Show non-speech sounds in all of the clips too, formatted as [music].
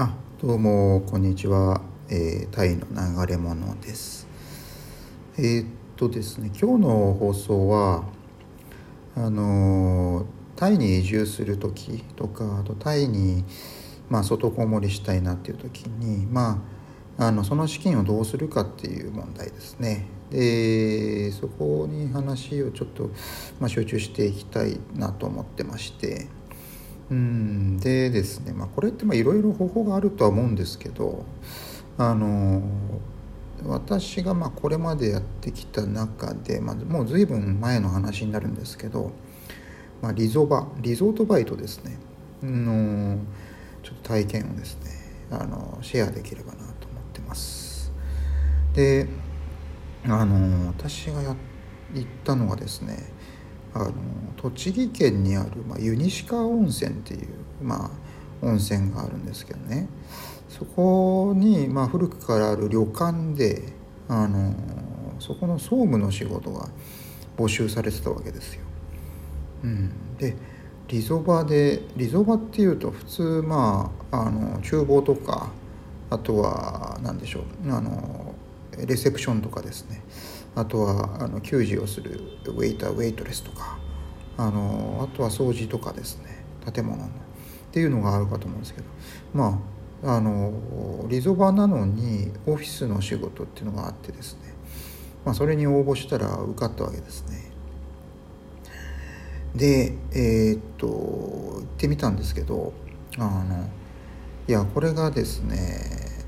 あどうもこんにちは、えー、タイの流れ者です。えー、っとですね今日の放送はあのタイに移住する時とかあとタイにまあ外こもりしたいなっていう時にまああのその資金をどうするかっていう問題ですね。でそこに話をちょっと、まあ、集中していきたいなと思ってまして。うん。でですね、まあ、これっていろいろ方法があるとは思うんですけどあの私がまこれまでやってきた中で、まあ、もう随分前の話になるんですけど、まあ、リゾバリゾートバイトですね。のちょっと体験をですねあのシェアできればなと思ってます。であの私がや行ったのはですねあの栃木県にある、まあ、湯西川温泉っていう、まあ、温泉があるんですけどね。そこに、まあ、古くからある旅館であのそこの総務の仕事が募集されてたわけですよ。うん、でリゾバでリゾバっていうと普通まああの厨房とかあとは何でしょうあのレセプションとかですね。あとはあの給仕をするウェイターウェイトレスとかあのあとは掃除とかですね。建物の。っていうのがあるかと思うんですけど。まああのリゾバなのにオフィスの仕事っていうのがあってですね、まあ、それに応募したら受かったわけですね。でえー、っと行ってみたんですけどあのいやこれがですね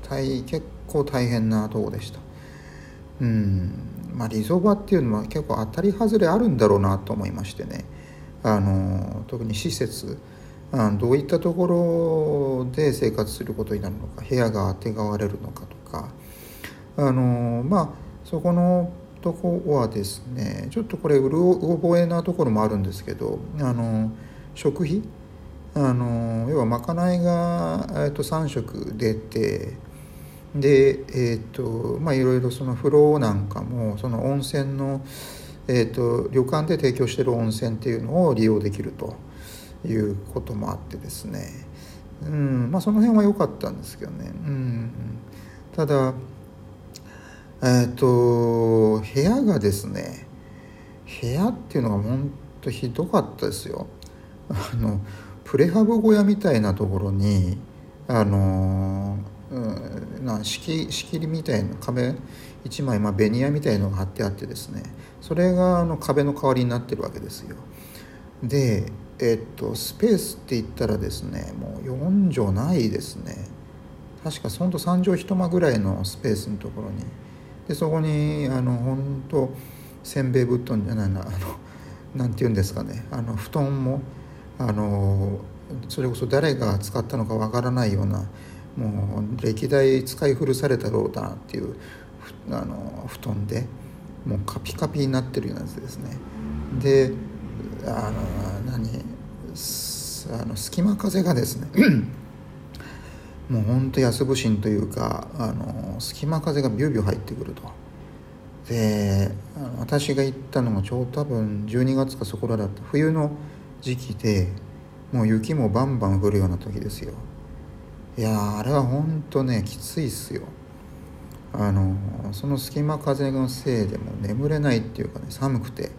大結構大変なとこでした。うん。まあ、リゾバっていうのは結構当たり外れあるんだろうなと思いましてね。あの特に施設どういったところで生活することになるのか部屋があてがわれるのかとか。あのまあそこのとこはですねちょっとこれうろ覚えなところもあるんですけどあの食費。あの要はまかないが、えっと、3食出てでえっ、とまあいろいろその風呂なんかもその温泉の、えっと、旅館で提供してる温泉っていうのを利用できるということもあってですね。うんまあその辺は良かったんですけどね。うんただえっ、と部屋がですね部屋っていうのが本当ひどかったですよ。あのプレハブ小屋みたいなところにあのうん、な仕切りみたいな壁1枚、まあ、ベニヤみたいのが貼ってあってですね。それがあの壁の代わりになってるわけですよ。でえっとスペースって言ったらですねもう4畳ないですね。確かほんと3畳一間ぐらいのスペースのところに。でそこにあの本当せんべい布団じゃないなあのなんて言うんですかね。あの布団もあのそれこそ誰が使ったのかわからないようなもう歴代使い古されたろうだなっていうあの布団でもうカピカピになってるようなやつですね。であの何あの隙間風がですねもうほんと安不審というかあの隙間風がビュービュー入ってくると。で私が行ったのがちょうど多分12月かそこらだった冬の時期でもう雪もバンバン降るような時ですよ。いやあれは本当ねきついっすよ。あのその隙間風のせいでも眠れないっていうかね寒くて。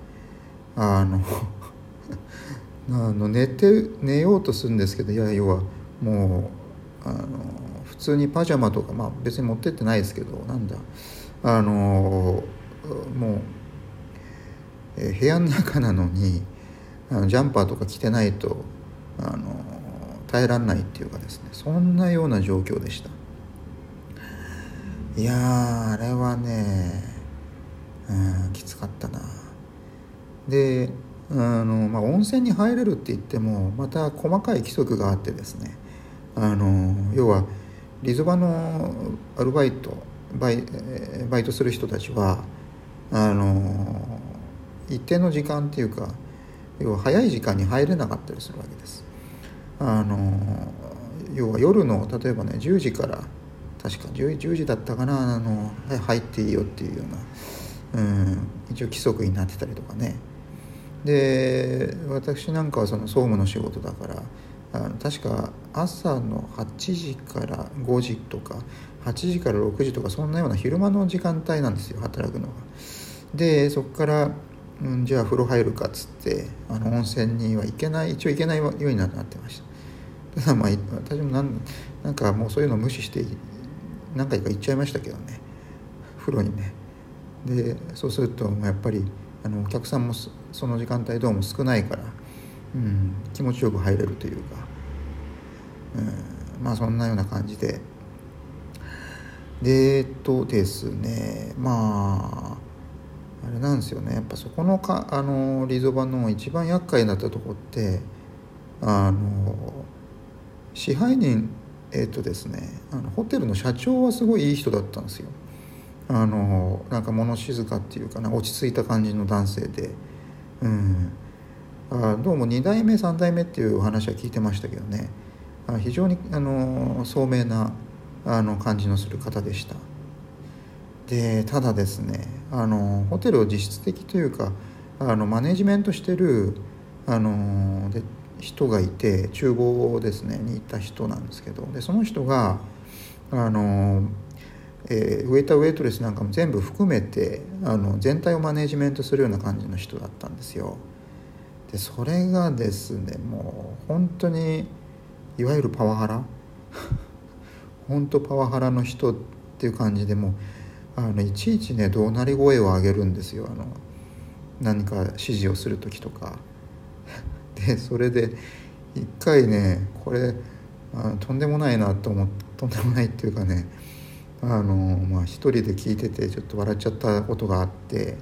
あの [laughs] あの寝て寝ようとするんですけどいや要はもうあの普通にパジャマとかまあ別に持ってってないですけどなんだ。あのもう、え部屋の中なのにあのジャンパーとか着てないとあの耐えられないっていうかですねそんなような状況でした。いやあれはねうんきつかったな。であの、まあ、温泉に入れるって言ってもまた細かい規則があってですねあの要はリゾバのアルバイトバイバイトする人たちはあの一定の時間っていうか要は早い時間に入れなかったりするわけです。あの要は夜の例えばね10時から確か 10, 10時だったかなあの入っていいよっていうような、うん、一応規則になってたりとかねで私なんかはその総務の仕事だからあの確か朝の8時から5時とか8時から6時とかそんなような昼間の時間帯なんですよ働くのが。でそこから、うん、じゃあ風呂入るかっつってあの温泉には行けない一応行けないようになってました。ただまあ私もなんなんかもうそういうの無視して何回か行っちゃいましたけどね風呂にね。でそうするとやっぱりあのお客さんもその時間帯どうも少ないから、うん、気持ちよく入れるというか、うん、まあそんなような感じででえっとですねまああれなんですよね。やっぱそこのかあのリゾバの一番厄介になったとこってあの支配人えっとですねあのホテルの社長はすごいいい人だったんですよ。あのなんか物静かっていうかな落ち着いた感じの男性で、うん、あどうも2代目3代目っていうお話は聞いてましたけどね。あ非常にあの聡明なあの感じのする方でした。でただですねあのホテルを実質的というかあのマネジメントしてるあので人がいて厨房ですねにいた人なんですけどでその人があのえー、ウェイターウェイトレスなんかも全部含めてあの全体をマネジメントするような感じの人だったんですよ。でそれがですねもう本当にいわゆるパワハラ？[laughs] 本当パワハラの人っていう感じでもうあのいちいちね怒鳴り声を上げるんですよ。あの何か指示をする時とか。[laughs] でそれで一回ねこれあとんでもないなと思ってとんでもないっていうかねあのまあ一人で聞いててちょっと笑っちゃったことがあって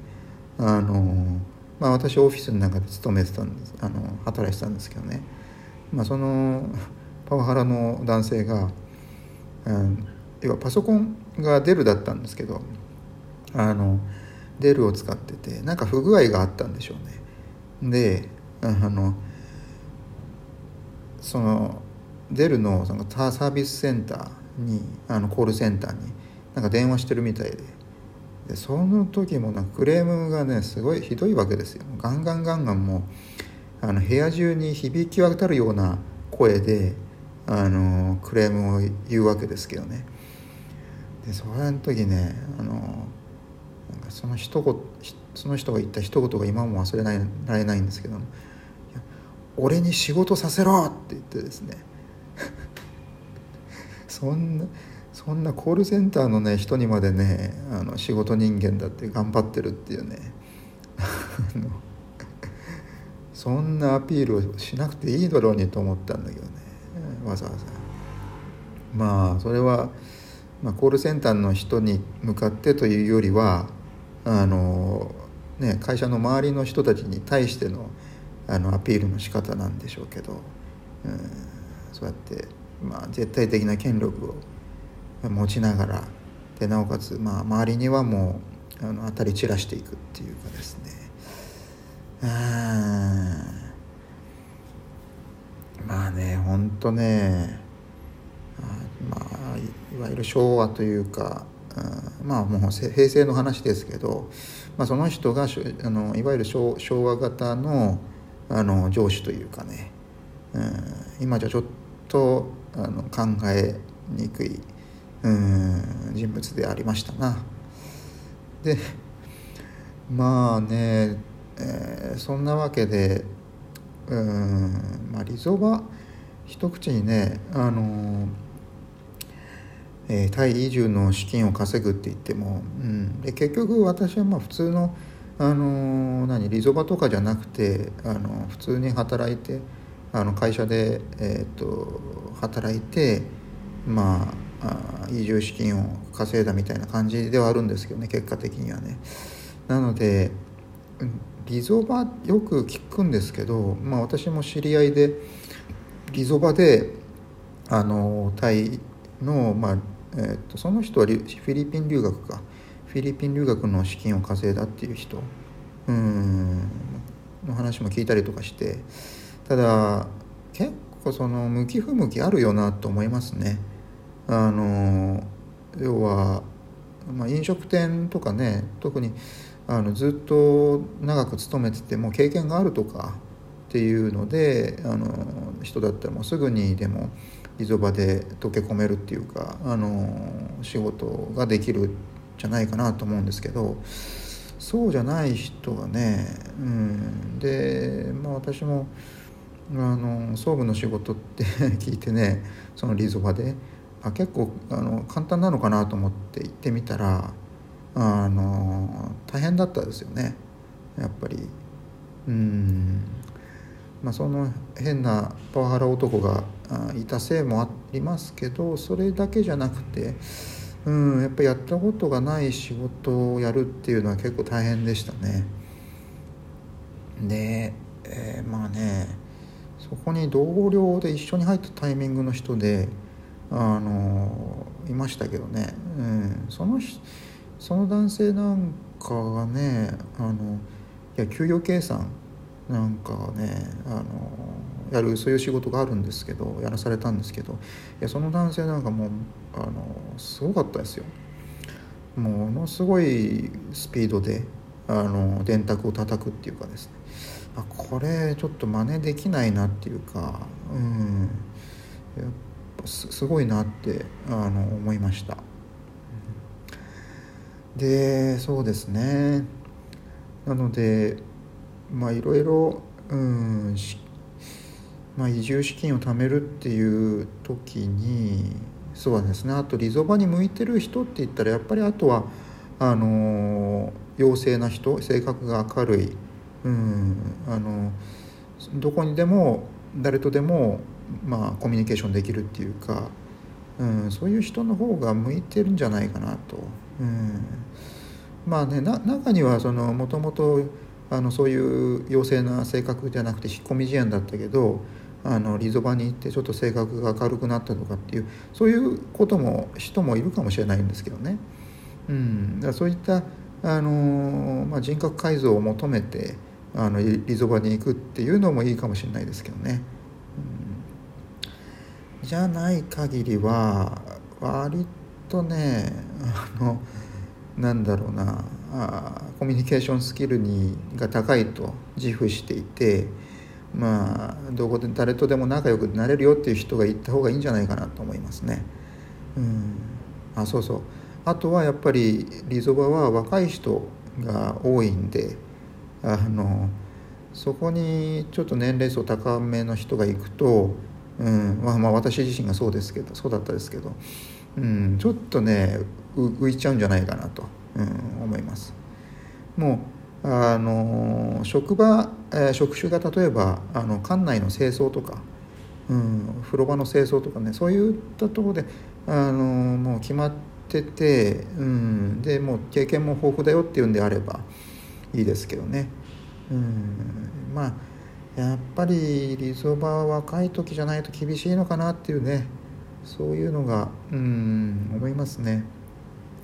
あのまあ私オフィスの中で勤めてたんです。あの働いてたんですけどね、まあ、そのパワハラの男性が、うん、要はパソコンがデルだったんですけどあのデルを使っててなんか不具合があったんでしょうね。であのそのデルのそのサービスセンターにあのコールセンターになんか電話してるみたいで。でその時もなんかクレームがねすごいひどいわけですよ。ガンガンガンガンもうあの部屋中に響き渡るような声であのクレームを言うわけですけどね。でそれの時ねあのなんかその一言その人が言った一言が今も忘れないられないんですけど「俺に仕事させろ!」って言ってですね。[laughs] そんなそんなコールセンターのね人にまでねあの仕事人間だって頑張ってるっていうね。[laughs] そんなアピールをしなくていいだろうにと思ったんだけどね。わざわざ。まあそれは、まあ、コールセンターの人に向かってというよりはあの、ね、会社の周りの人たちに対してのあのアピールの仕方なんでしょうけど、うん、そうやってまあ、絶対的な権力を持ちながらでなおかつ、まあ、周りにはもうあの当たり散らしていくっていうかですね。まあねほんとねまあいわゆる昭和というかまあもう平成の話ですけど、まあ、その人があのいわゆる昭和型のあの上司というかね、うん、今じゃちょっとあの考えにくいうん人物でありましたな。でまあね、えー、そんなわけでうん、まあ、リゾバ一口にねあのえー、タイ移住の資金を稼ぐって言っても、うん、で結局私はまあ普通の、あの何リゾバとかじゃなくてあの普通に働いてあの会社で、えーと、働いてまあ移住資金を稼いだみたいな感じではあるんですけどね結果的にはね。なのでリゾバよく聞くんですけど、まあ、私も知り合いでリゾバであのタイの、まあえーと、その人はフィリピン留学かフィリピン留学の資金を稼いだっていう人うんの話も聞いたりとかして。ただ結構その向き不向きあるよなと思いますね。あの要は、まあ、飲食店とかね特にあのずっと長く勤めてても経験があるとかっていうのであの人だったらもうすぐにでもリゾバで溶け込めるっていうかあの仕事ができるじゃないかなと思うんですけどそうじゃない人がね、うん、で、まあ、私もあの総務の仕事って [laughs] 聞いてねそのリゾバであ結構あの簡単なのかなと思って行ってみたらあの大変だったですよねやっぱり。うん。まあその変なパワハラ男がいたせいもありますけどそれだけじゃなくてうんやっぱりやったことがない仕事をやるっていうのは結構大変でしたね。で、えー、まあねそこに同僚で一緒に入ったタイミングの人であのいましたけどね、うん、そのその男性なんかがねあのいや給与計算なんかねあのやるそういう仕事があるんですけどやらされたんですけどいやその男性なんかもうあのすごかったですよ。ものすごいスピードであの電卓を叩くっていうかですね。あこれちょっと真似できないなっていうかうん。やっぱすごいなってあの思いました。でそうですね。なのでまあいろいろうんまあ、移住資金を貯めるっていう時にそうですねあとリゾバに向いてる人って言ったらやっぱりあとはあの陽性な人性格が明るい、うん、あのどこにでも誰とでも、まあ、コミュニケーションできるっていうか、うん、そういう人の方が向いてるんじゃないかなと。うんまあね中にはそのもともとあのそういう陽性な性格じゃなくて引っ込み思案だったけどあのリゾバに行ってちょっと性格が明るくなったとかっていうそういうことも人もいるかもしれないんですけどね。うん、だからそういったあの、まあ、人格改造を求めてあのリゾバに行くっていうのもいいかもしれないですけどね。うん、じゃない限りは割とねあのなんだろうなあコミュニケーションスキルにが高いと自負していてまあどこで誰とでも仲良くなれるよっていう人がいった方がいいんじゃないかなと思いますね。うん、あそうそう。あとはやっぱりリゾバは若い人が多いんであのそこにちょっと年齢層高めの人が行くと、うん。まあ、まあ私自身がそうですけどそうだったですけど、うん、ちょっとね浮いちゃうんじゃないかなと、うん、思います。もうあの職場、えー、職種が例えばあの館内の清掃とか、うん、風呂場の清掃とかねそういったところであのもう決まってて、うん、でもう経験も豊富だよっていうんであればいいですけどね、うん、まあやっぱりリゾバは若い時じゃないと厳しいのかなっていうねそういうのがうん思いますね。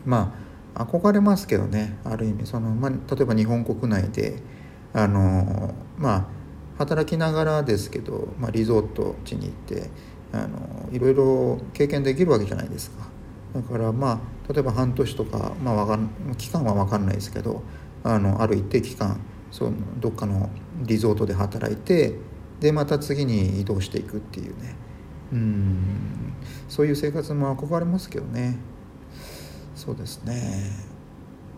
まあ憧れますけどね。ある意味。その、まあ、例えば日本国内であのまあ働きながらですけど、まあ、リゾート地に行ってあのいろいろ経験できるわけじゃないですか。だからまあ例えば半年とか、まあ、わかん期間は分かんないですけどあのある一定期間そのどっかのリゾートで働いてでまた次に移動していくっていうね。うん。そういう生活も憧れますけどね。そうですね。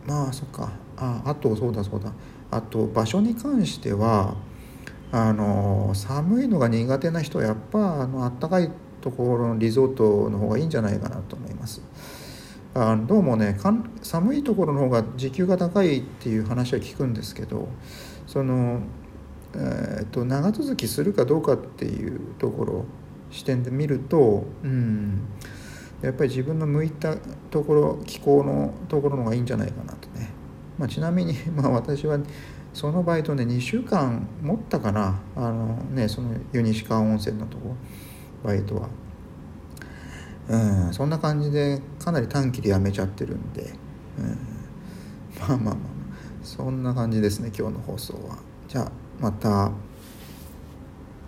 まあそっか。ああとそうだそうだ。あと場所に関してはあの寒いのが苦手な人はやっぱあの暖かいところのリゾートの方がいいんじゃないかなと思います。あどうもね寒いところの方が時給が高いっていう話は聞くんですけどその、えーと、と長続きするかどうかっていうところ視点で見るとうんやっぱり自分の向いたところ気候のところの方がいいんじゃないかなとね、まあ、ちなみに [laughs] まあ私はそのバイトね2週間持ったかな。あのねその湯西川温泉のとこバイトは。うんそんな感じでかなり短期で辞めちゃってるんで、うん、まあまあまあそんな感じですね今日の放送は。じゃあまた。